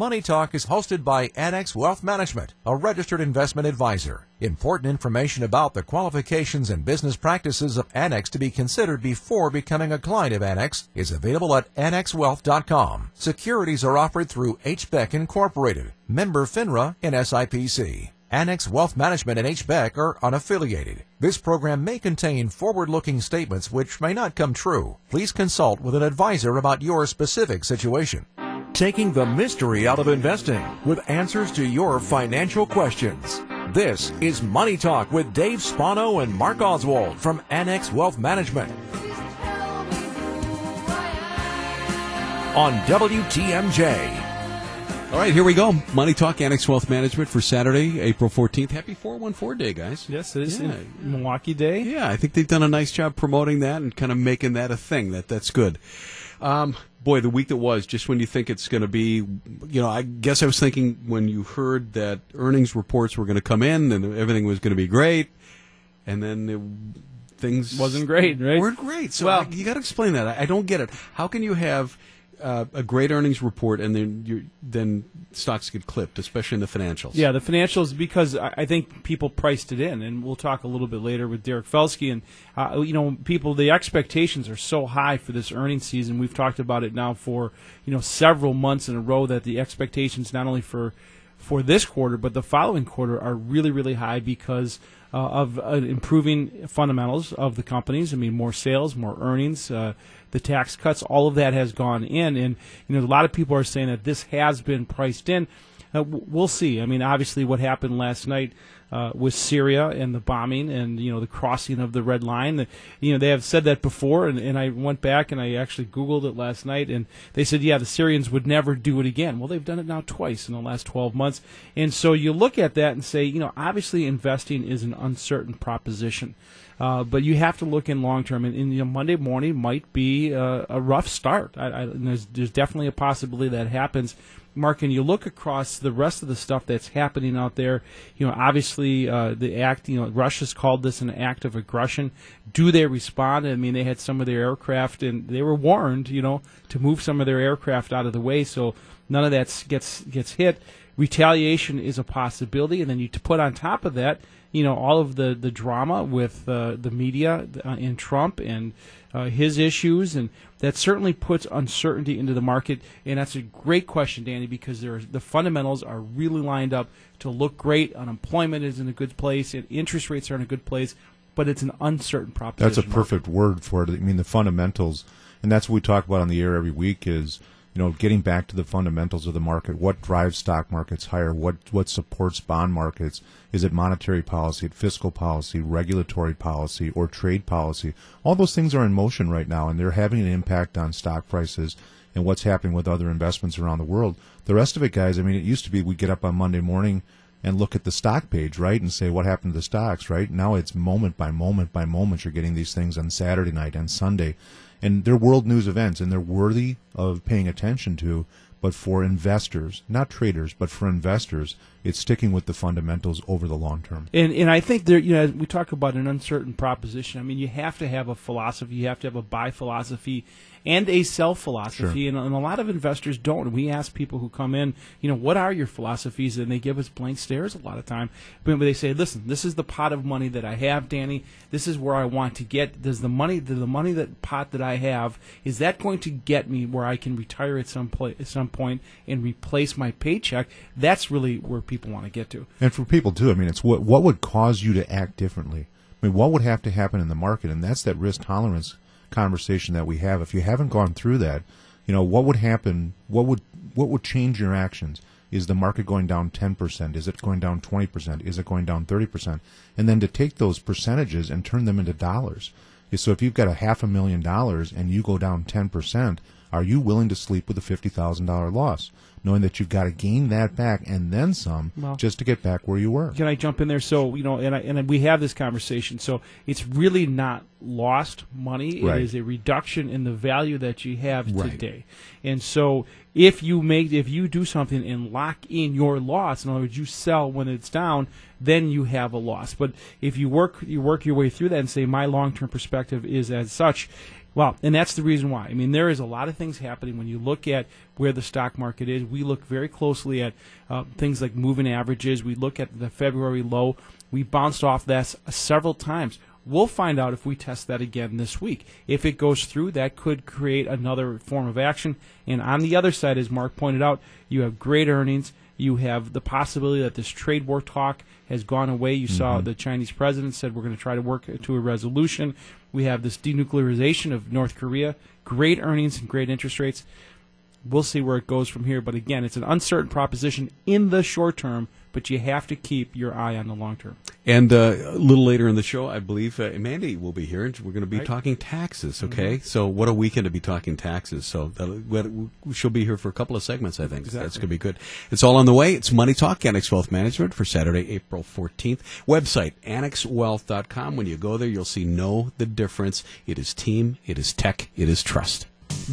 Money Talk is hosted by Annex Wealth Management, a registered investment advisor. Important information about the qualifications and business practices of Annex to be considered before becoming a client of Annex is available at annexwealth.com. Securities are offered through HBEC Incorporated, member FINRA and SIPC. Annex Wealth Management and HBEC are unaffiliated. This program may contain forward-looking statements which may not come true. Please consult with an advisor about your specific situation. Taking the mystery out of investing with answers to your financial questions. This is Money Talk with Dave Spano and Mark Oswald from Annex Wealth Management. On WTMJ. All right, here we go. Money Talk Annex Wealth Management for Saturday, April 14th. Happy 414 Day, guys. Yes, it is Yeah. Milwaukee Day. Yeah, I think they've done a nice job promoting that and kind of making that a thing. That That's good. Um, boy, the week that was, just when you think it's going to be, you know, I guess I was thinking when you heard that earnings reports were going to come in and everything was going to be great, and then it, things Wasn't great, right? weren't great. So Well- I- you got to explain that. I, I don't get it. How can you have uh, a great earnings report and then then stocks get clipped, especially in the financials? Yeah, the financials because I, I think people priced it in, and we'll talk a little bit later with Derek Felsky. And uh, you know, people the expectations are so high for this earnings season. We've talked about it now for you know several months in a row that the expectations not only for for this quarter but the following quarter are really really high because. Uh, of uh, improving fundamentals of the companies. I mean, more sales, more earnings, uh, the tax cuts, all of that has gone in. And, you know, a lot of people are saying that this has been priced in. Uh, we'll see. I mean, obviously, what happened last night uh, with Syria and the bombing and you know the crossing of the red line. The, you know, they have said that before, and, and I went back and I actually Googled it last night, and they said, yeah, the Syrians would never do it again. Well, they've done it now twice in the last 12 months, and so you look at that and say, you know, obviously investing is an uncertain proposition. Uh, but you have to look in long term, and, and you know, Monday morning might be uh, a rough start. I, I, there's, there's definitely a possibility that happens. Mark, and you look across the rest of the stuff that's happening out there. You know, obviously uh, the act. You know, Russia's called this an act of aggression. Do they respond? I mean, they had some of their aircraft, and they were warned, you know, to move some of their aircraft out of the way, so none of that gets gets hit. Retaliation is a possibility, and then you put on top of that, you know, all of the the drama with uh, the media uh, and Trump and uh, his issues, and that certainly puts uncertainty into the market. And that's a great question, Danny, because the fundamentals are really lined up to look great. Unemployment is in a good place, and interest rates are in a good place, but it's an uncertain proposition. That's a perfect word for it. I mean, the fundamentals, and that's what we talk about on the air every week is, you know, getting back to the fundamentals of the market. What drives stock markets higher? What what supports bond markets? Is it monetary policy, fiscal policy, regulatory policy, or trade policy? All those things are in motion right now, and they're having an impact on stock prices and what's happening with other investments around the world. The rest of it, guys, I mean, it used to be we get up on Monday morning and look at the stock page, right, and say what happened to the stocks, right? Now it's moment by moment by moment. You're getting these things on Saturday night and Sunday, and they're world news events, and they're worthy of paying attention to. But for investors, not traders, but for investors, it's sticking with the fundamentals over the long term. And and I think there, you know, we talk about an uncertain proposition. I mean, you have to have a philosophy. You have to have a buy philosophy and a sell philosophy. And, and a lot of investors don't. We ask people who come in, you know, what are your philosophies? And they give us blank stares a lot of time. But they say, listen, this is the pot of money that I have, Danny. This is where I want to get. Does the money, the money that pot that I have, is that going to get me where I can retire at some pla- at some point and replace my paycheck? That's really where people want to get to. And for people too, I mean, it's what what would cause you to act differently. I mean, what would have to happen in the market, and that's that risk tolerance conversation that we have. If you haven't gone through that, you know, what would happen? What would what would change your actions? Is the market going down ten percent? Is it going down twenty percent? Is it going down thirty percent? And then to take those percentages and turn them into dollars. So if you've got a half a million dollars and you go down ten percent, are you willing to sleep with a fifty thousand dollar loss, knowing that you've got to gain that back and then some, Well- just to get back where you were? Can I jump in there? So you know, and I, and we have this conversation. So it's really not lost money. Right. It is a reduction in the value that you have Right. today. And so if you make if you do something and lock in your loss, in other words, you sell when it's down, then you have a loss. But if you work you work your way through that and say my long term perspective is as such, Well, and that's the reason why. I mean, there is a lot of things happening when you look at where the stock market is. We look very closely at uh, things like moving averages. We look at the February low. We bounced off that several times. We'll find out if we test that again this week. If it goes through, that could create another form of action. And on the other side, as Mark pointed out, you have great earnings. You have the possibility that this trade war talk has gone away. You mm-hmm. saw the Chinese president said we're going to try to work to a resolution. We have this denuclearization of North Korea, great earnings and great interest rates. We'll see where it goes from here. But again, it's an uncertain proposition in the short term but you have to keep your eye on the long term. And uh, a little later in the show, I believe uh, Mandy will be here, and we're going to be right. talking taxes. Okay, mm-hmm. so what a weekend to be talking taxes. So she'll be here for a couple of segments. I think exactly. that's going to be good. It's all on the way. It's Money Talk, Annex Wealth Management for Saturday, April fourteenth. Website annexwealth.com. When you go there, you'll see know the difference. It is team. It is tech. It is trust.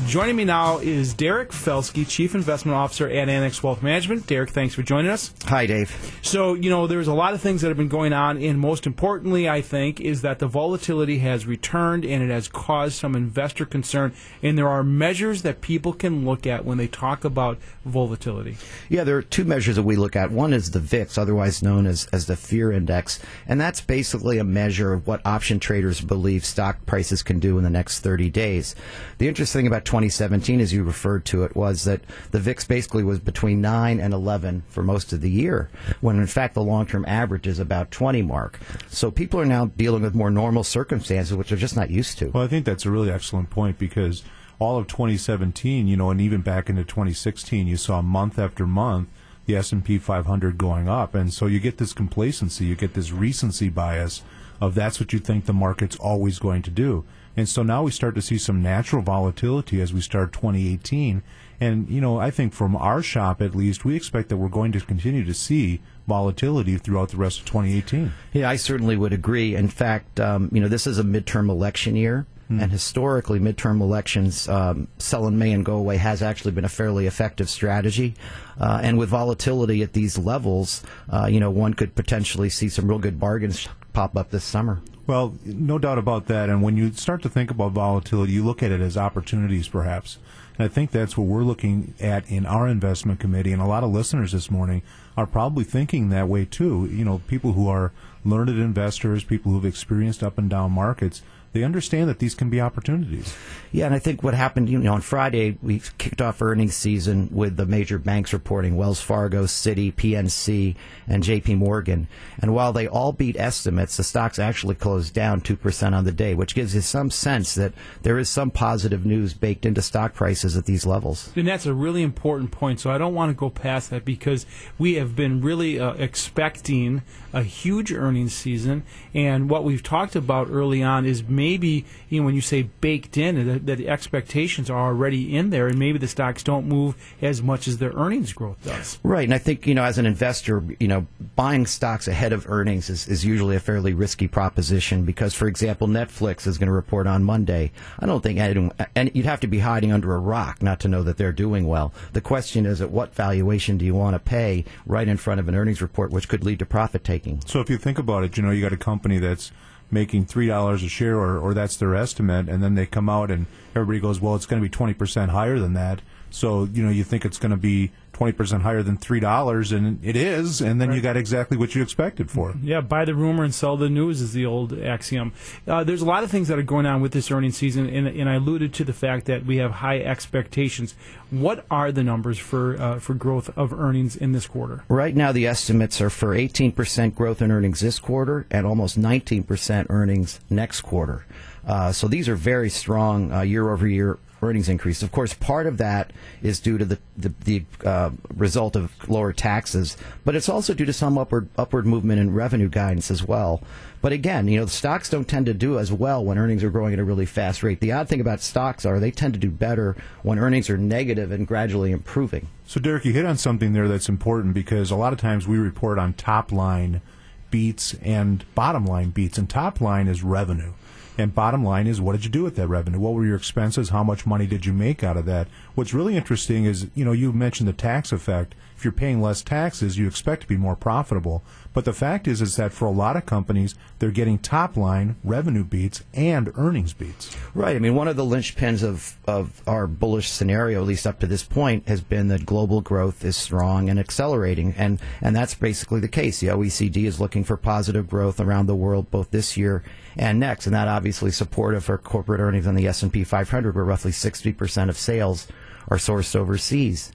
Joining me now is Derek Felsky, Chief Investment Officer at Annex Wealth Management. Derek, thanks for joining us. Hi, Dave. So, you know, there's a lot of things that have been going on, and most importantly, I think, is that the volatility has returned and it has caused some investor concern. And there are measures that people can look at when they talk about volatility. Yeah, there are two measures that we look at. One is the VIX, otherwise known as, as the fear index, and that's basically a measure of what option traders believe stock prices can do in the next 30 days. The interesting about 2017, as you referred to it, was that the VIX basically was between 9 and 11 for most of the year, when in fact the long term average is about 20 mark. So people are now dealing with more normal circumstances, which they're just not used to. Well, I think that's a really excellent point because all of 2017, you know, and even back into 2016, you saw month after month the S&P 500 going up, and so you get this complacency, you get this recency bias of that's what you think the market's always going to do. And so now we start to see some natural volatility as we start 2018. And, you know, I think from our shop at least, we expect that we're going to continue to see volatility throughout the rest of 2018. Yeah, I certainly would agree. In fact, um, you know, this is a midterm election year. Hmm. And historically, midterm elections, um, sell in May and go away has actually been a fairly effective strategy. Uh, and with volatility at these levels, uh, you know, one could potentially see some real good bargains pop up this summer. Well, no doubt about that. And when you start to think about volatility, you look at it as opportunities, perhaps. And I think that's what we're looking at in our investment committee. And a lot of listeners this morning are probably thinking that way too. You know, people who are learned investors, people who've experienced up and down markets they understand that these can be opportunities. Yeah, and I think what happened, you know, on Friday we kicked off earnings season with the major banks reporting: Wells Fargo, Citi, PNC, and J.P. Morgan. And while they all beat estimates, the stocks actually closed down two percent on the day, which gives you some sense that there is some positive news baked into stock prices at these levels. And that's a really important point. So I don't want to go past that because we have been really uh, expecting a huge earnings season, and what we've talked about early on is maybe you know when you say baked in that, that the expectations are already in there, and maybe the stocks don't move as much as their earnings growth does. Right, and I think you know as an investor, you know buying stocks ahead of earnings is, is usually a fairly risky proposition because, for example, Netflix is going to report on Monday. I don't think anyone, and you'd have to be hiding under a rock not to know that they're doing well. The question is, at what valuation do you want to pay right in front of an earnings report, which could lead to profit taking? So if you think about it, you know you got a company that's making three dollars a share, or, or that's their estimate, and then they come out and everybody goes, well, it's going to be twenty percent higher than that. So you know you think it's going to be twenty percent higher than three dollars, and it is, and then right. you got exactly what you expected for. Yeah, buy the rumor and sell the news is the old axiom. Uh, there's a lot of things that are going on with this earnings season, and, and I alluded to the fact that we have high expectations. What are the numbers for uh, for growth of earnings in this quarter? Right now, the estimates are for 18% growth in earnings this quarter and almost 19% earnings next quarter. Uh, so these are very strong uh, year over year earnings increase. Of course, part of that is due to the the, the uh, result of lower taxes, but it's also due to some upward upward movement in revenue guidance as well. But again, you know, the stocks don't tend to do as well when earnings are growing at a really fast rate. The odd thing about stocks are they tend to do better when earnings are negative and gradually improving. So, Derek, you hit on something there that's important because a lot of times we report on top line beats and bottom line beats, and top line is revenue. And bottom line is, what did you do with that revenue? What were your expenses? How much money did you make out of that? What's really interesting is, you know, you mentioned the tax effect. if you're paying less taxes, you expect to be more profitable. But the fact is, is that for a lot of companies, they're getting top line revenue beats and earnings beats. Right. I mean, one of the linchpins of, of our bullish scenario, at least up to this point, has been that global growth is strong and accelerating, and and that's basically the case. The OECD is looking for positive growth around the world both this year and next, and that obviously supportive for corporate earnings on the S and P 500, where roughly 60 percent of sales are sourced overseas.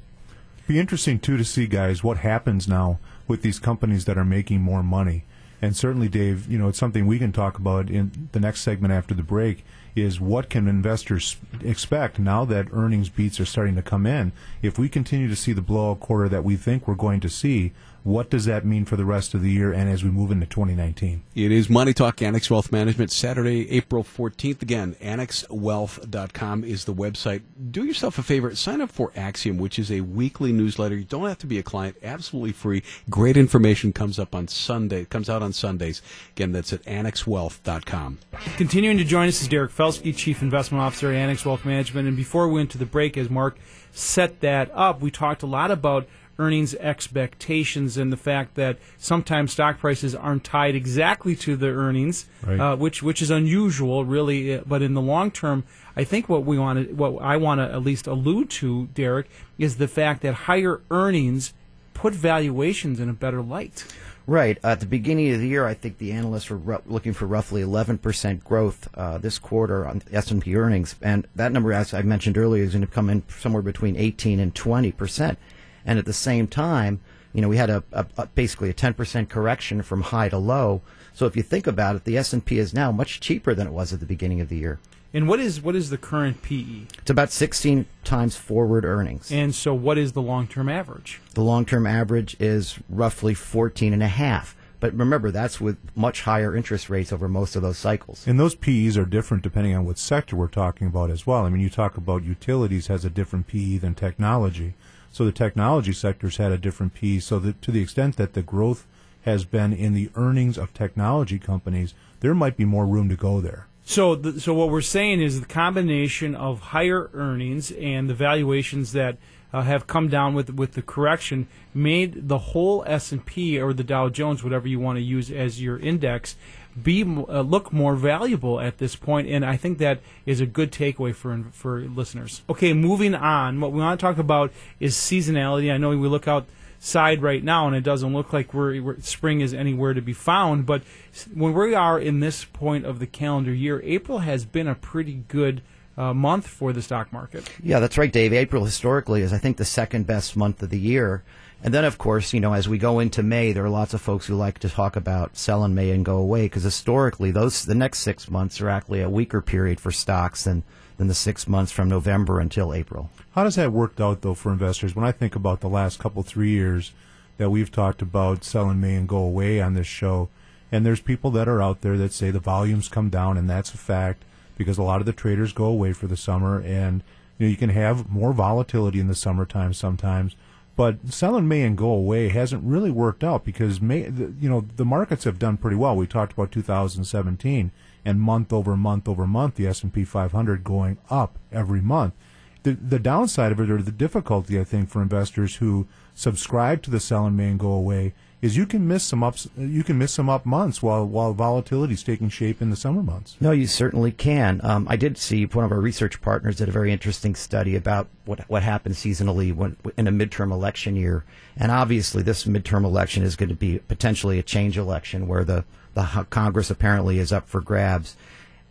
Be interesting too to see, guys, what happens now with these companies that are making more money. And certainly, Dave, you know, it's something we can talk about in the next segment after the break is what can investors expect now that earnings beats are starting to come in? If we continue to see the blowout quarter that we think we're going to see, what does that mean for the rest of the year and as we move into 2019? It is Money Talk Annex Wealth Management, Saturday, April 14th. Again, annexwealth.com is the website. Do yourself a favor, sign up for Axiom, which is a weekly newsletter. You don't have to be a client, absolutely free. Great information comes up on Sunday, it comes out on Sundays. Again, that's at annexwealth.com. Continuing to join us is Derek Felsky, Chief Investment Officer at Annex Wealth Management. And before we went to the break, as Mark set that up, we talked a lot about earnings expectations and the fact that sometimes stock prices aren't tied exactly to the earnings, Right. uh, which which is unusual, really. uh, But in the long term, I think what we want to, what I want to at least allude to, Derek, is the fact that higher earnings put valuations in a better light. Right. At the beginning of the year, I think the analysts were ru- looking for roughly 11% growth uh, this quarter on S&P earnings, and that number, as I mentioned earlier, is going to come in somewhere between 18 and 20%. And at the same time, you know, we had a, a, a basically a 10% correction from high to low. So if you think about it, the S&P is now much cheaper than it was at the beginning of the year. And what is what is the current PE? It's about 16 times forward earnings. And so, what is the long term average? The long-term average is roughly 14 and a half. But remember, that's with much higher interest rates over most of those cycles. And those PEs are different depending on what sector we're talking about as well. I mean, you talk about utilities has a different PE than technology. So the technology sector's had a different PE. So that to the extent that the growth has been in the earnings of technology companies, there might be more room to go there. So, the, so what we're saying is the combination of higher earnings and the valuations that uh, have come down with with the correction made the whole S and P or the Dow Jones, whatever you want to use as your index, be uh, look more valuable at this. And I think that is a good takeaway for for listeners. Okay, moving on. What we want to talk about is seasonality. I know we look outside right now, and it doesn't look like we're, we're, spring is anywhere to be found. But when we are in this point of the calendar year, April has been a pretty good uh, month for the stock market. Yeah, that's right, Dave. April historically is, I think, the second best month of the year. And then, of course, you know, as we go into May, there are lots of folks who like to talk about sell in May and go away because historically, those the next six months are actually a weaker period for stocks than than the six months from November until April. How does that work out though for investors? When I think about the last couple three years that we've talked about sell in May and go away on this show, and there's people that are out there that say the volumes come down, and that's a fact because a lot of the traders go away for the summer, and you know you can have more volatility in the summertime sometimes. But selling May and go away hasn't really worked out because May, you know, the markets have done pretty well. We talked about 2017 and month over month over month, the S&P 500 going up every month the the downside of it or the difficulty I think for investors who subscribe to the sell in May and go away is you can miss some ups you can miss some up months while while volatility is taking shape in the summer months. No, you certainly can. Um, I did see one of our research partners did a very interesting study about what what happens seasonally when, in a midterm election year, and obviously this midterm election is going to be potentially a change election where the the Congress apparently is up for grabs.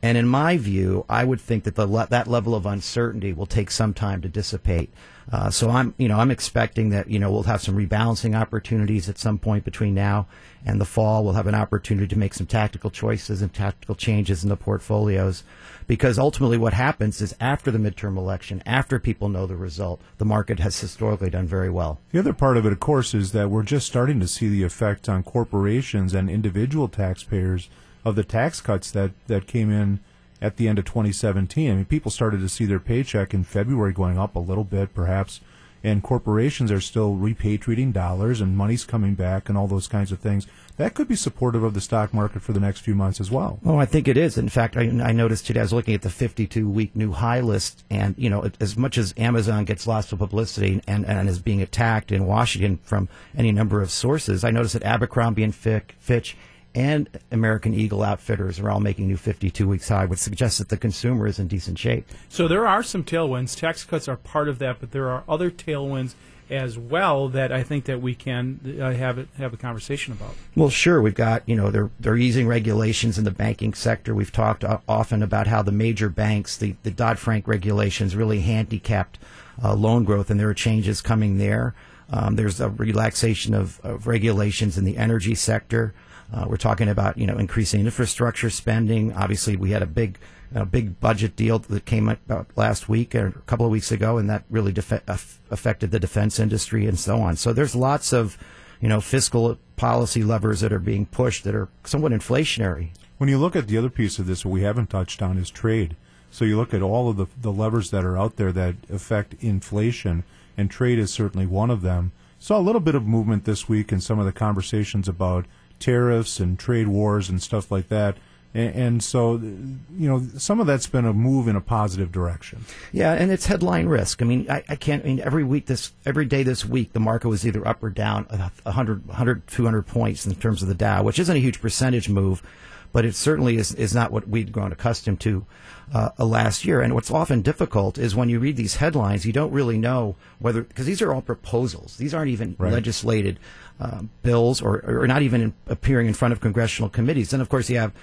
And in my view, I would think that the le- that level of uncertainty will take some time to dissipate. Uh, so I'm, you know, I'm expecting that you know we'll have some rebalancing opportunities at some point between now and the fall. We'll have an opportunity to make some tactical choices and tactical changes in the portfolios, because ultimately what happens is after the midterm election, after people know the result, the market has historically done very well. The other part of it, of course, is that we're just starting to see the effect on corporations and individual taxpayers of the tax cuts that, that came in at the end of 2017. I mean, people started to see their paycheck in February going up a little bit, perhaps and corporations are still repatriating dollars and money's coming back and all those kinds of things, that could be supportive of the stock market for the next few months as well. Oh, I think it is. In fact, I, I noticed today I was looking at the 52-week new high list, and you know, as much as Amazon gets lots of publicity and, and is being attacked in Washington from any number of sources, I noticed that Abercrombie and Fitch and American Eagle Outfitters are all making new 52 weeks high, which suggests that the consumer is in decent shape. So there are some tailwinds. Tax cuts are part of that, but there are other tailwinds as well that I think that we can uh, have have a conversation about. Well, sure. We've got you know they're they're easing regulations in the banking sector. We've talked uh, often about how the major banks, the the Dodd Frank regulations, really handicapped uh, loan growth, and there are changes coming there. Um, there's a relaxation of, of, regulations in the energy sector. Uh, we're talking about you know increasing infrastructure spending. Obviously, we had a big a big budget deal that came out last week or a couple of weeks ago, and that really def- affected the defense industry and so on. So there's lots of you know fiscal policy levers that are being pushed that are somewhat inflationary. When you look at the other piece of this, what we haven't touched on is trade. So you look at all of the, the levers that are out there that affect inflation, and trade is certainly one of them. Saw a little bit of movement this week in some of the conversations about tariffs and trade wars and stuff like that. And, so, you know, some of that's been a move in a positive direction. Yeah, and it's headline risk. I mean, I, I can't, I mean, every week, this, every day this week, the market was either up or down 100, 100, 200 points in terms of the Dow, which isn't a huge percentage move, but it certainly is, is not what we'd grown accustomed to uh, last year. And what's often difficult is when you read these headlines, you don't really know whether, because these are all proposals. These aren't even right. legislated uh, bills or, or not even in, appearing in front of congressional committees. And of course, you have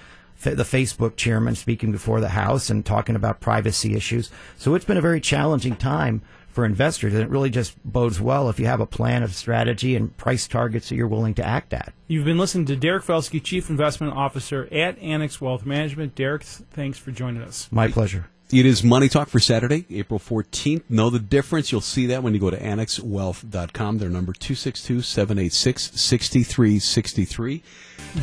the Facebook chairman speaking before the House and talking about privacy issues. So it's been a very challenging time for investors, and it really just bodes well if you have a plan of strategy and price targets that you're willing to act at. You've been listening to Derek Felsky, Chief Investment Officer at Annex Wealth Management. Derek, thanks for joining us. My pleasure. It is Money Talk for Saturday, April 14th. Know the difference. You'll see that when you go to annexwealth.com. Their number 262 786 6363.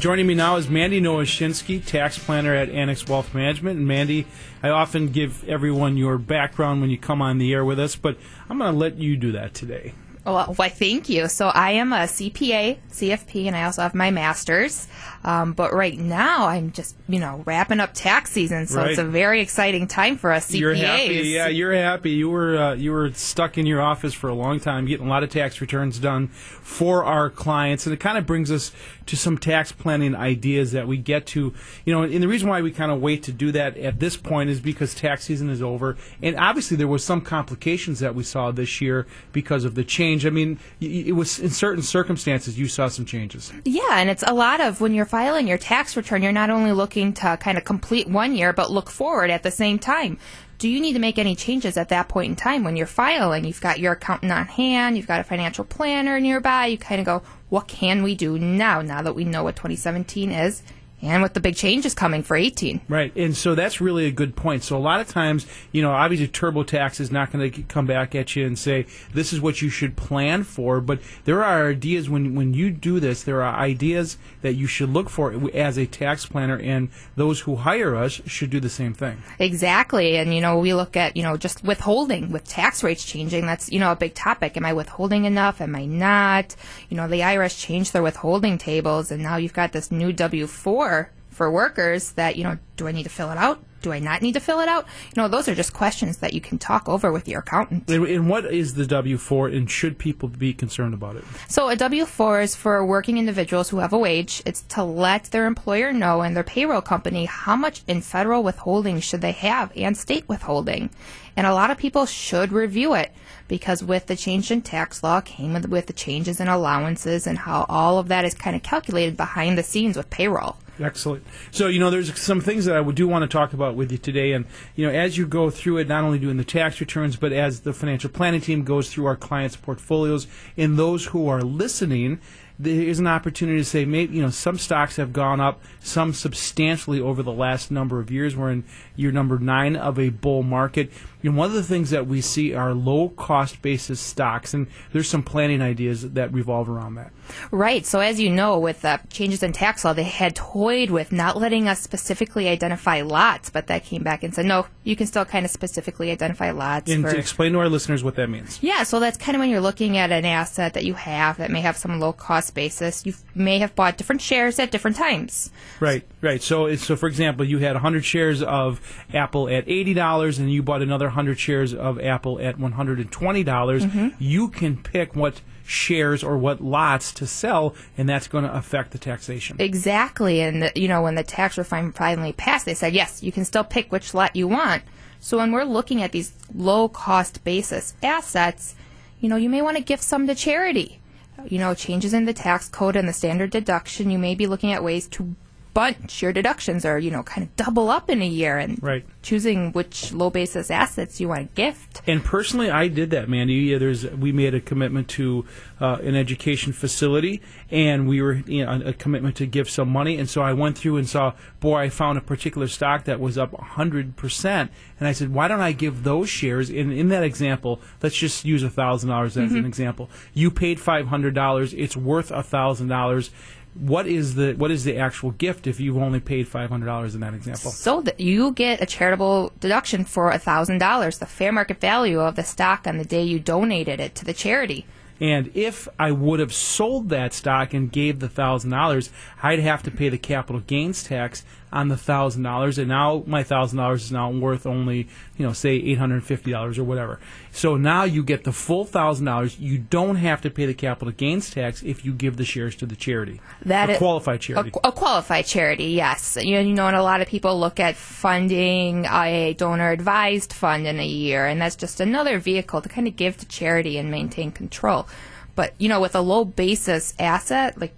Joining me now is Mandy Nowoshinsky, tax planner at Annex Wealth Management. And Mandy, I often give everyone your background when you come on the air with us, but I'm going to let you do that today. Well, why, thank you. So I am a CPA, CFP, and I also have my master's. Um, but right now, I'm just, you know, wrapping up tax season, so right. it's a very exciting time for us CPAs. You're happy, yeah, you're happy. You were uh, you were stuck in your office for a long time, getting a lot of tax returns done for our clients, and it kind of brings us to some tax planning ideas that we get to, you know, and the reason why we kind of wait to do that at this point is because tax season is over, and obviously there was some complications that we saw this year because of the change. I mean, it was in certain circumstances you saw some changes. Yeah, and it's a lot of when you're filing your tax return, you're not only looking to kind of complete one year, but look forward at the same time. Do you need to make any changes at that point in time when you're filing? You've got your accountant on hand, you've got a financial planner nearby. You kind of go, what can we do now, now that we know what 2017 is? And with the big changes coming for 18. Right, and so that's really a good point. So a lot of times, you know, obviously TurboTax is not going to come back at you and say this is what you should plan for, but there are ideas when when you do this, there are ideas that you should look for as a tax planner, and those who hire us should do the same thing. Exactly, and you know, we look at you know just withholding with tax rates changing. That's you know a big topic. Am I withholding enough? Am I not? You know, the IRS changed their withholding tables, and now you've got this new W four for workers that, you know, do I need to fill it out? Do I not need to fill it out? You know, those are just questions that you can talk over with your accountant. And, what is the W 4 and should people be concerned about it? So, a W 4 is for working individuals who have a wage. It's to let their employer know and their payroll company how much in federal withholding should they have and state withholding. And a lot of people should review it because with the change in tax law came with, the changes in allowances and how all of that is kind of calculated behind the scenes with payroll. Excellent. So, you know, there's some things that I do want to talk about with you today. And, you know, as you go through it, not only doing the tax returns, but as the financial planning team goes through our clients' portfolios, and those who are listening, there is an opportunity to say maybe you know some stocks have gone up, some substantially over the last number of years. We're in year number nine of a bull market. You know, one of the things that we see are low cost basis stocks, and there's some planning ideas that revolve around that. Right. So as you know, with the changes in tax law, they had toyed with not letting us specifically identify lots, but that came back and said, no, you can still kind of specifically identify lots. And for, to explain to our listeners what that means. yeah, so that's kind of when you're looking at an asset that you have that may have some low cost basis. You may have bought different shares at different times. Right, right. So, so for example, you had 100 shares of Apple at $80 and you bought another 100 shares of Apple at $120. dollars mm-hmm. You can pick what shares or what lots to sell, and that's going to affect the taxation. Exactly. And, the, you know, when the tax reform finally passed, they said, yes, you can still pick which lot you want. So when we're looking at these low cost basis assets, you know, you may want to gift some to charity. You know, changes in the tax code and the standard deduction, you may be looking at ways to bunch your deductions or, you know, kind of double up in a year and Right. choosing which low basis assets you want to gift. And personally, I did that, Mandy. Yeah, there's we made a commitment to uh, an education facility, and we were you know, a commitment to give some money. And so I went through and saw, boy, I found a particular stock that was up 100 percent, and I said, why don't I give those shares? In in that example, let's just use a thousand dollars as an example. You paid five hundred dollars; it's worth a thousand dollars. What is the what is the actual gift if you've only paid five hundred dollars in that example? So that you get a charitable deduction for $1,000, the fair market value of the stock on the day you donated it to the charity. And if I would have sold that stock and gave the thousand dollars, I'd have to pay the capital gains tax on the thousand dollars, and now my thousand dollars is now worth only, you know, say eight hundred and fifty dollars or whatever. So now you get the full thousand dollars. You don't have to pay the capital gains tax if you give the shares to the charity, That a qualified charity. A, a qualified charity, yes. You you know, and a lot of people look at funding a donor advised fund in a year, and that's just another vehicle to kind of give to charity and maintain control. But, you know, with a low basis asset, like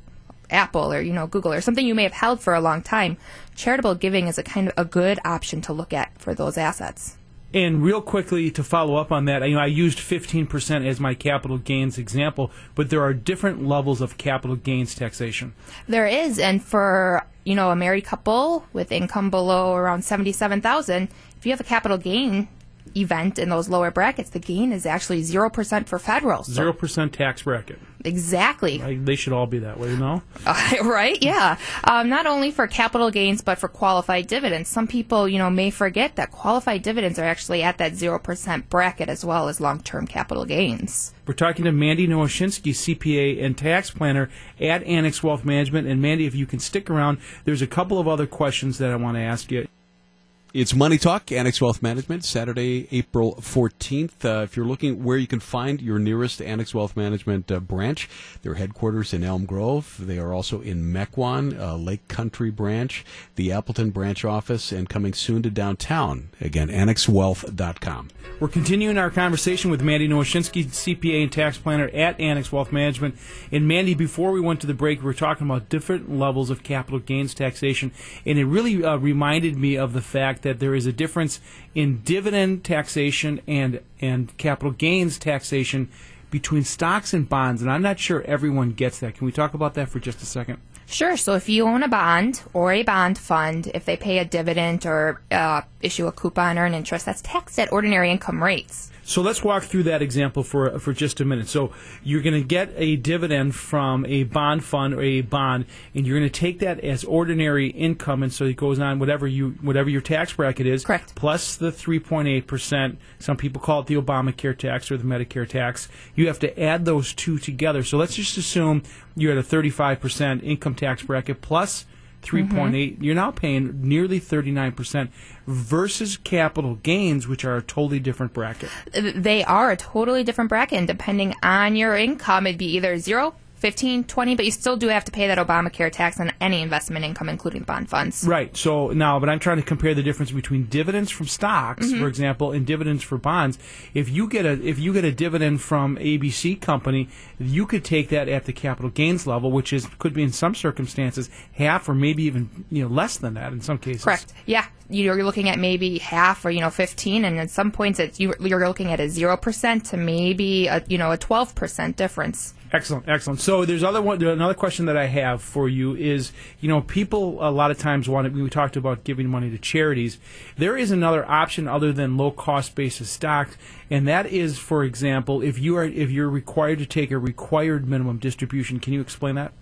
Apple or, you know, Google or something you may have held for a long time, charitable giving is a kind of a good option to look at for those assets. And real quickly to follow up on that, you know, I used 15% as my capital gains example, but there are different levels of capital gains taxation. There is, and for you know a married couple with income below around seventy-seven thousand, if you have a capital gain event in those lower brackets, the gain is actually zero percent for federal. So- Zero percent tax bracket. exactly. I, they should all be that way, you no? right? Yeah. Um, not only for capital gains, but for qualified dividends. Some people, you know, may forget that qualified dividends are actually at that zero percent bracket as well as long-term capital gains. We're talking to Mandy Nowoshinsky, CPA and tax planner at Annex Wealth Management. And Mandy, if you can stick around, there's a couple of other questions that I want to ask you. It's Money Talk, Annex Wealth Management, Saturday, April 14th. Uh, if you're looking where you can find your nearest Annex Wealth Management uh, branch, their headquarters in Elm Grove. They are also in Mequon, uh, Lake Country branch, the Appleton branch office, and coming soon to downtown. Again, annexwealth.com. We're continuing our conversation with Mandy Nowoshinsky, CPA and tax planner at Annex Wealth Management. And Mandy, before we went to the break, we were talking about different levels of capital gains taxation, and it really uh, reminded me of the fact that there is a difference in dividend taxation and and capital gains taxation between stocks and bonds. And I'm not sure everyone gets that. Can we talk about that for just a second? Sure. So if you own a bond or a bond fund, if they pay a dividend or uh, issue a coupon or an interest, that's taxed at ordinary income rates. So let's walk through that example for for just a minute. So you're going to get a dividend from a bond fund or a bond, and you're going to take that as ordinary income, and so it goes on whatever you whatever your tax bracket is, Correct. plus the 3.8 percent. Some people call it the Obamacare tax or the Medicare tax. You have to add those two together. So let's just assume you're at a 35 percent income tax bracket plus 3.8 mm-hmm. you're now paying nearly 39% versus capital gains which are a totally different bracket. They are a totally different bracket, and depending on your income, it'd be either 0, 15, 20, but you still do have to pay that Obamacare tax on any investment income, including bond funds. Right. So now, but I'm trying to compare the difference between dividends from stocks, Mm-hmm. for example, and dividends for bonds. If you get a if you get a dividend from ABC company, you could take that at the capital gains level, which is could be in some circumstances half or maybe even you know less than that in some cases. Correct. Yeah. you're looking at maybe half or you know 15 and at some points it's you, you're looking at a 0% to maybe a you know a 12% difference Excellent, excellent. So there's other one. Another question that I have for you is, you know, people a lot of times want. We talked about giving money to charities. There is another option other than low cost basis stocks, and that is, for example, if you are if you're required to take a required minimum distribution. Can you explain that?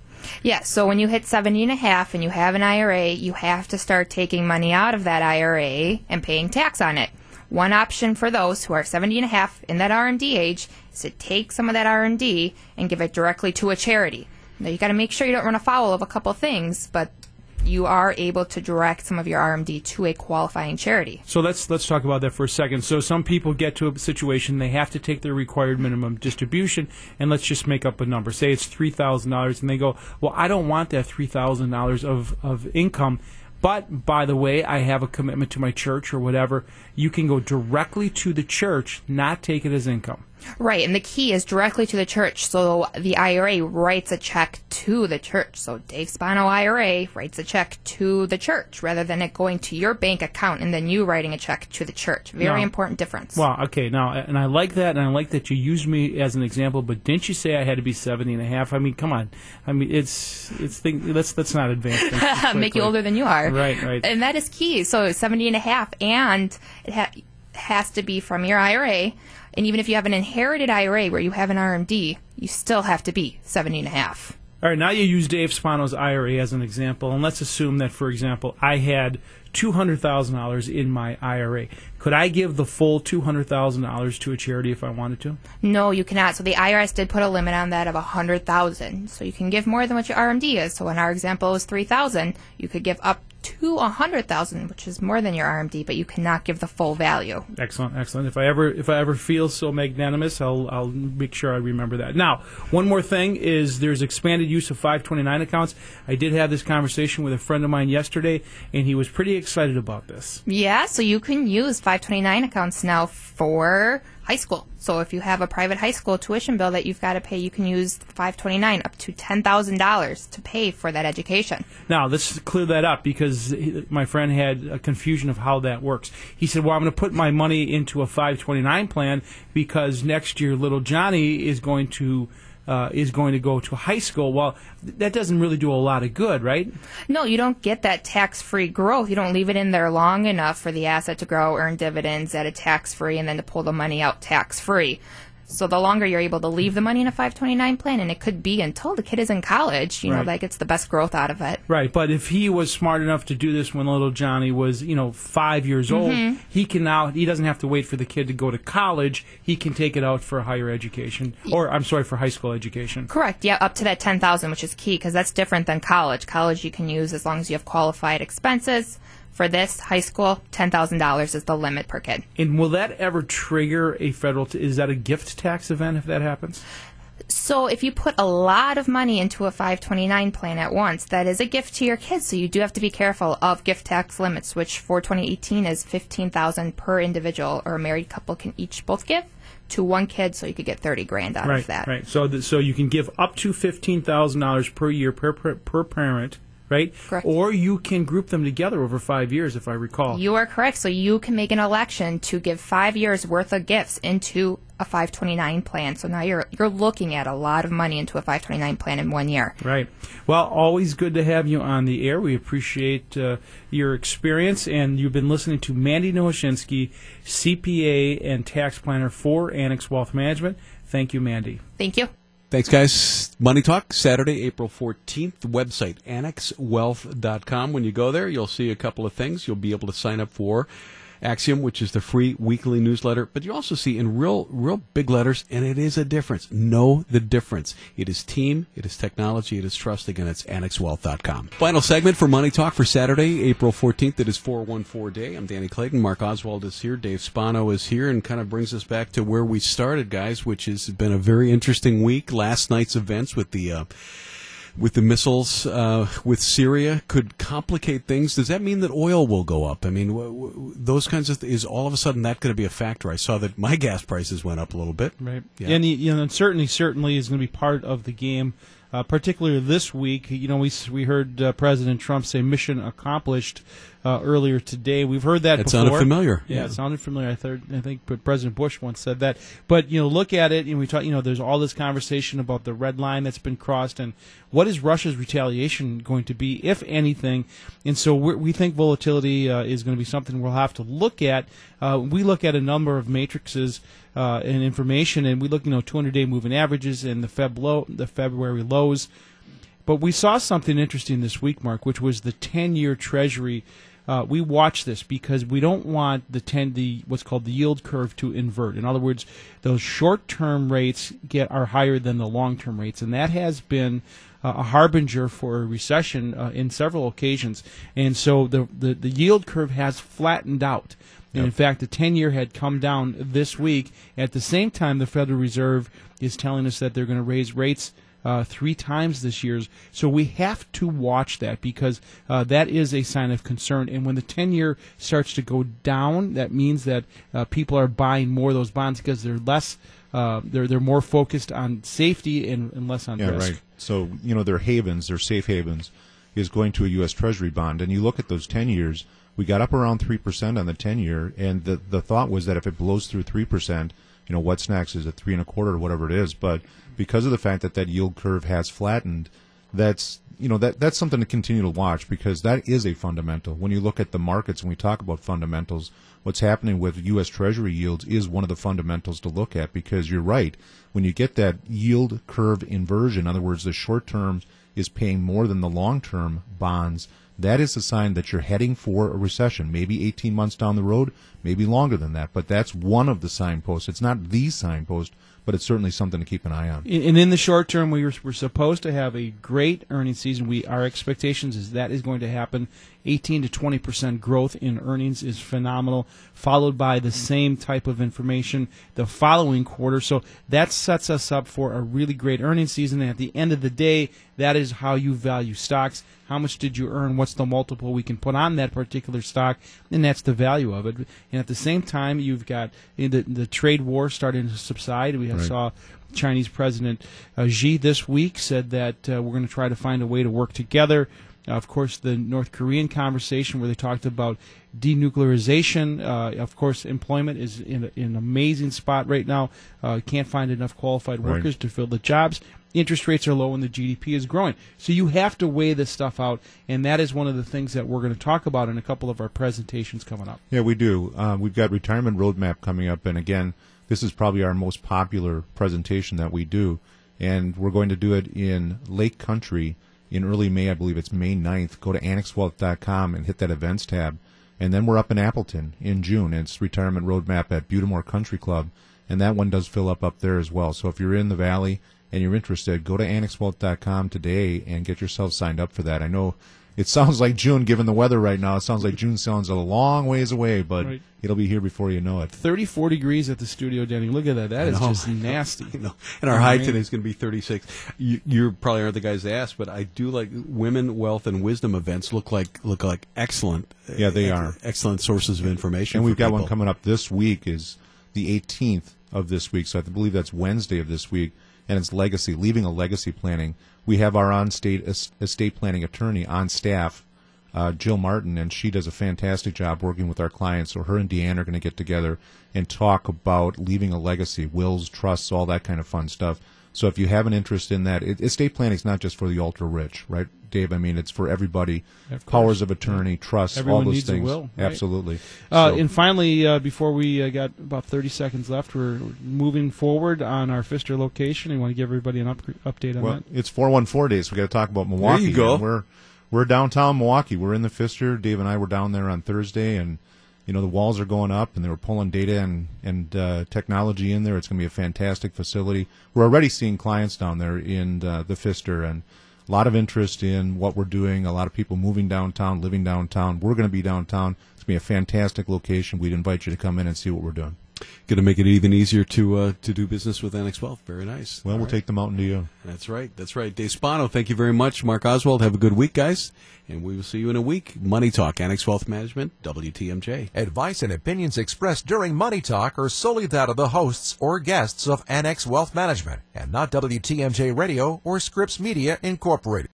Yeah, so when you hit 70 and a half and you have an IRA, you have to start taking money out of that IRA and paying tax on it. One option for those who are 70 and a half in that RMD age is to take some of that RMD and give it directly to a charity. Now you got to make sure you don't run afoul of a couple things, but you are able to direct some of your RMD to a qualifying charity. So let's let's talk about that for a second. So some people get to a situation they have to take their required minimum distribution, and let's just make up a number. Say it's three thousand dollars, and they go, "Well, I don't want that three thousand dollars of of income." But by the way, I have a commitment to my church or whatever. You can go directly to the church, not take it as income. Right, and the key is directly to the church. So the IRA writes a check to the church. So Dave Spano IRA writes a check to the church rather than it going to your bank account and then you writing a check to the church. Very No. important difference. Well, okay, now, and I like that, and I like that you used me as an example. But didn't you say I had to be seventy and a half? I mean, come on. I mean, it's it's think let's let's not advance. things Make you older than you are. Right, right. And that is key. So 70 and a half, and it ha- has to be from your IRA. And even if you have an inherited IRA where you have an RMD, you still have to be 70 and a half. All right, now you use Dave Spano's IRA as an example, and let's assume that, for example, I had two hundred thousand dollars in my IRA. Could I give the full two hundred thousand dollars to a charity if I wanted to? No, you cannot. So the IRS did put a limit on that of a hundred thousand. So you can give more than what your RMD is. So in our example is three thousand, you could give up to a hundred thousand, which is more than your RMD, but you cannot give the full value. Excellent, excellent. If I ever if I ever feel so magnanimous, I'll I'll make sure I remember that. Now, one more thing is there's expanded use of 529 accounts. I did have this conversation with a friend of mine yesterday, and he was pretty excited about this. Yeah, so you can use 529 accounts now for high school. So if you have a private high school tuition bill that you've got to pay, you can use 529 up to $10,000 to pay for that education. Now, let's clear that up because my friend had a confusion of how that works. He said, Well, I'm going to put my money into a 529 plan because next year little Johnny is going to. Uh, is going to go to high school. Well, that doesn't really do a lot of good, right? No, you don't get that tax-free growth. You don't leave it in there long enough for the asset to grow, earn dividends at a tax-free, and then to pull the money out tax-free. So the longer you're able to leave the money in a 529 plan, and it could be until the kid is in college, you know, that gets the best growth out of it. Right, but if he was smart enough to do this when little Johnny was, you know, five years old, mm-hmm. he can now he doesn't have to wait for the kid to go to college. He can take it out for higher education, or I'm sorry, for high school education. Correct. Yeah, up to that 10,000, which is key because that's different than college. College you can use as long as you have qualified expenses. For this high school, $10,000 is the limit per kid. And will that ever trigger a federal? T- is that a gift tax event if that happens? So if you put a lot of money into a 529 plan at once, that is a gift to your kids. So you do have to be careful of gift tax limits, which for 2018 is 15,000 per individual, or a married couple can each both give to one kid, so you could get 30 grand out right, of that. right. So, th- so you can give up to fifteen thousand dollars per year per, per per parent, right? Correct. Or you can group them together over five years, if I recall. You are correct. So you can make an election to give five years worth of gifts into a 529 plan. So now you're you're looking at a lot of money into a 529 plan in one year. Right. Well, always good to have you on the air. We appreciate uh, your experience, and you've been listening to Mandy Nowoshinsky, CPA and tax planner for Annex Wealth Management. Thank you, Mandy. Thank you. Thanks, guys. Money Talk, Saturday, April 14th. The website, annexwealth.com. When you go there, you'll see a couple of things. You'll be able to sign up for Axiom, which is the free weekly newsletter. But you also see in real, real big letters, and it is a difference. Know the difference. It is team, it is technology, it is trust. Again, it's annexwealth.com. Final segment for Money Talk for Saturday, April 14th. It is 414 day. I'm Danny Clayton. Mark Oswald is here. Dave Spano is here and kind of brings us back to where we started, guys, which has been a very interesting week. Last night's events with the, uh, with the missiles uh, with Syria could complicate things. Does that mean that oil will go up? I mean, w- w- those kinds of th- is all of a sudden that going to be a factor? I saw that my gas prices went up a little bit. Right. Yeah. And you know, uncertainty certainly is going to be part of the game. Uh, particularly this week, you know, we we heard uh, President Trump say "mission accomplished" uh, earlier today. We've heard that It before. sounded familiar. Yeah, Yeah. it sounded familiar. I, third, I think President Bush once said that. But you know, look at it, and we talk. You know, there's all this conversation about the red line that's been crossed, and what is Russia's retaliation going to be, if anything? And so we're, we think volatility uh, is going to be something we'll have to look at. Uh, we look at a number of matrices uh, and information, and we look, you know, 200-day moving averages and the Feb low, the February lows. But we saw something interesting this week, Mark, which was the 10-year Treasury. Uh, we watch this because we don't want the 10, the what's called the yield curve to invert. In other words, those short-term rates get are higher than the long-term rates, and that has been a harbinger for a recession uh, in several occasions. And so the, the the yield curve has flattened out. And in fact, the 10 year had come down this week. At the same time, the Federal Reserve is telling us that they're going to raise rates uh, three times this year. So we have to watch that because uh, that is a sign of concern. And when the 10 year starts to go down, that means that uh, people are buying more of those bonds because they're less. Uh, they're they're more focused on safety and, and less on Yeah, risk. right. So you know their havens, their safe havens, is going to a U.S. Treasury bond, and you look at those ten years. We got up around three percent on the ten year, and the the thought was that if it blows through three percent, you know what's next? Is it three and a quarter or whatever it is? But because of the fact that that yield curve has flattened, that's you know that that's something to continue to watch because that is a fundamental. When you look at the markets and we talk about fundamentals, what's happening with U.S. Treasury yields is one of the fundamentals to look at because you're right. When you get that yield curve inversion, in other words, the short term is paying more than the long term bonds. That is a sign that you're heading for a recession, maybe 18 months down the road, maybe longer than that. But that's one of the signposts. It's not the signpost, but it's certainly something to keep an eye on. And in the short term, we were, we're supposed to have a great earnings season. We our expectations is that is going to happen. 18 to 20 percent growth in earnings is phenomenal, followed by the same type of information the following quarter. So that sets us up for a really great earnings season. And at the end of the day, that is how you value stocks. How much did you earn? What's the multiple we can put on that particular stock? And that's the value of it. And at the same time, you've got the, the trade war starting to subside. We have Right. saw Chinese President uh, Xi this week said that uh, we're going to try to find a way to work together. Uh, of course, the North Korean conversation where they talked about denuclearization. Uh, of course, employment is in, a, in an amazing spot right now. Uh, can't find enough qualified Right. workers to fill the jobs. Interest rates are low and the GDP is growing. So you have to weigh this stuff out, and that is one of the things that we're going to talk about in a couple of our presentations coming up. Yeah, we do. Uh, we've got retirement roadmap coming up, and again, this is probably our most popular presentation that we do, and we're going to do it in Lake Country in early May. I believe it's May 9th. Go to annexwealth.com and hit that events tab, and then we're up in Appleton in June. It's retirement roadmap at Butte des Morts Country Club, and that one does fill up up there as well. So if you're in the valley and you're interested, go to annexwealth.com today and get yourself signed up for that. I know it sounds like June, given the weather right now. It sounds like mm-hmm. June sounds a long ways away, but Right. it'll be here before you know it. 34 degrees at the studio, Danny. Look at that. That is just nasty. Know, and our high today is going to be 36. You, you probably aren't the guys to ask, but I do like women, wealth, and wisdom events. Look like look like excellent. Yeah, they ex- are. excellent sources of information. And we've got one coming up this week is the 18th of this week. So I believe that's Wednesday of this week, and it's legacy, leaving a legacy planning. We have our on-state estate planning attorney on staff, uh, Jill Martin, and she does a fantastic job working with our clients. So her and Deanne are going to get together and talk about leaving a legacy, wills, trusts, all that kind of fun stuff. So if you have an interest in that, it, estate planning is not just for the ultra rich, right, Dave? I mean, it's for everybody. Of. Powers of attorney, trusts, Everyone all those needs a things. will, right? Absolutely. Uh, So- and finally, uh, before we uh, got about 30 seconds left, we're moving forward on our Pfister location. I want to give everybody an up- update on Well, that. it's 414 days. We got to talk about Milwaukee. There you go. We're we're downtown Milwaukee. We're in the Pfister. Dave and I were down there on Thursday, and you know the walls are going up, and they were pulling data and and uh, technology in there. It's going to be a fantastic facility. We're already seeing clients down there in uh, the Pfister, and a lot of interest in what we're doing. A lot of people moving downtown, living downtown. We're going to be downtown. It's going to be a fantastic location. We'd invite you to come in and see what we're doing. Going to make it even easier to uh, to do business with Annex Wealth. Very nice. Well, All we'll right. take the mountain to you. That's right. That's right. Dave Spano, thank you very much. Mark Oswald, have a good week, guys. And we will see you in a week. Money Talk, Annex Wealth Management, WTMJ. Advice and opinions expressed during Money Talk are solely that of the hosts or guests of Annex Wealth Management and not WTMJ Radio or Scripps Media Incorporated.